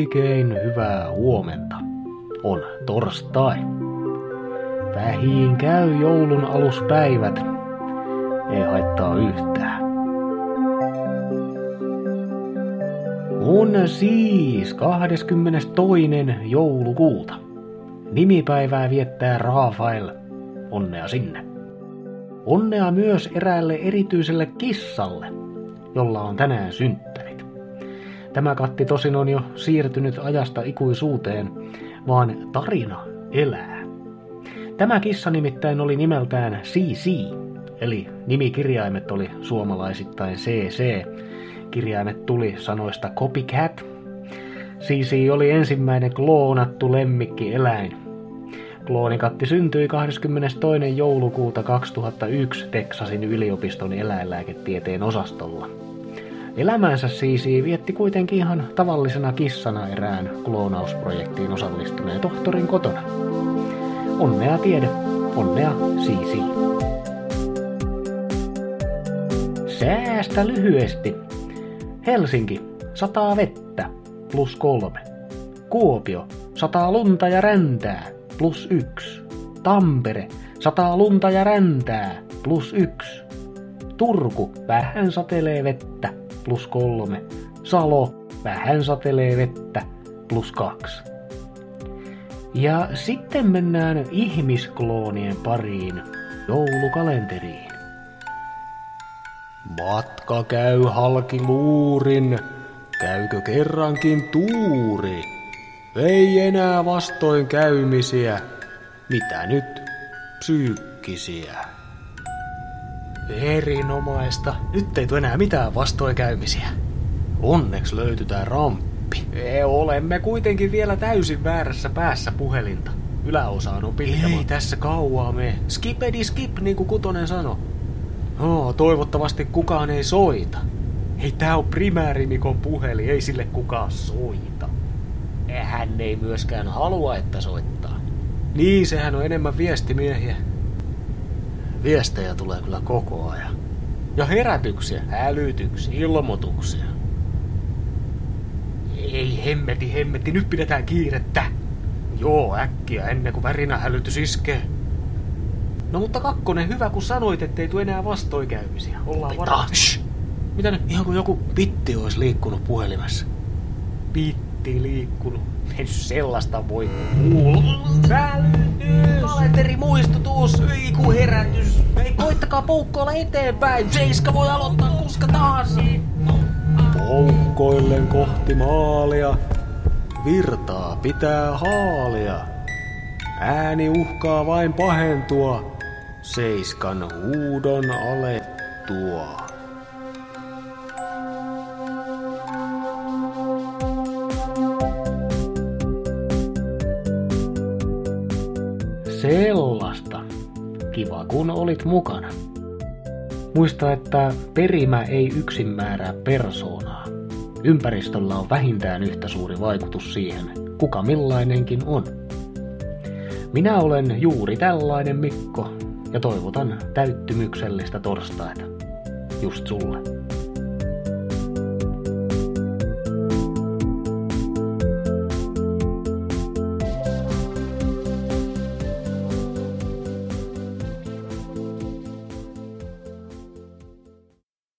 Oikein hyvää huomenta. On torstai. Vähiin käy joulun aluspäivät. Ei haittaa yhtään. On siis 22. joulukuuta. Nimipäivää viettää Rafael. Onnea sinne. Onnea myös eräälle erityiselle kissalle, jolla on tänään synttärit. Tämä katti tosin on jo siirtynyt ajasta ikuisuuteen, vaan tarina elää. Tämä kissa nimittäin oli nimeltään CC, eli nimikirjaimet oli suomalaisittain CC. Kirjaimet tuli sanoista copycat. CC oli ensimmäinen kloonattu lemmikkieläin. Kloonikatti syntyi 22. joulukuuta 2001 Texasin yliopiston eläinlääketieteen osastolla. Elämänsä Siisi vietti kuitenkin ihan tavallisena kissana erään kloonausprojektiin osallistuneen tohtorin kotona. Onnea tiede, onnea Siisi. Säästä lyhyesti. Helsinki, sataa vettä, plus kolme. Kuopio, sataa lunta ja räntää, plus yksi. Tampere, sataa lunta ja räntää, plus yksi. Turku, vähän satelee vettä, plus kolme. Salo, vähän satelee vettä, plus kaksi. Ja sitten mennään ihmiskloonien pariin, joulukalenteriin. Matka käy halki luurin, käykö kerrankin tuuri? Ei enää vastoin käymisiä, mitä nyt psyykkisiä. Erinomaista. Nyt ei tule enää mitään vastoinkäymisiä. Onneksi löytytään ramppi. E, olemme kuitenkin vielä täysin väärässä päässä puhelinta. Yläosa on pitkä. Ei tässä kauaa me. Skipedi skip, niin kuin Kutonen sanoi. Oh, toivottavasti kukaan ei soita. Ei tää on primäärimikon puhelin, ei sille kukaan soita. Hän ei myöskään halua, että soittaa. Niin, sehän on enemmän viestimiehiä. Viestejä tulee kyllä koko ajan. Ja herätyksiä, hälytyksiä, ilmoituksia. Ei hemmeti, hemmeti, nyt pidetään kiirettä. Joo, äkkiä, ennen kuin värinähälytys iskee. No mutta kakkonen, hyvä kun sanoit, ettei tule enää vastoinkäymisiä. Ollaan varmasti. Mitä nyt? Ihan kuin joku pitti olisi liikkunut puhelimessa. Pitti liikkunut. Ei sellaista voi kuulla. Kalenteri muistutus, ei herätys. Ei koittakaa poukkoilla eteenpäin. Seiska voi aloittaa koska taas. Poukkoillen kohti maalia. Virtaa pitää haalia. Ääni uhkaa vain pahentua. Seiskan huudon alettua. Sellaista. Kiva kun olit mukana. Muista, että perimä ei yksin määrää persoonaa. Ympäristöllä on vähintään yhtä suuri vaikutus siihen, kuka millainenkin on. Minä olen juuri tällainen Mikko ja toivotan täyttymyksellistä torstaita. Just sulle.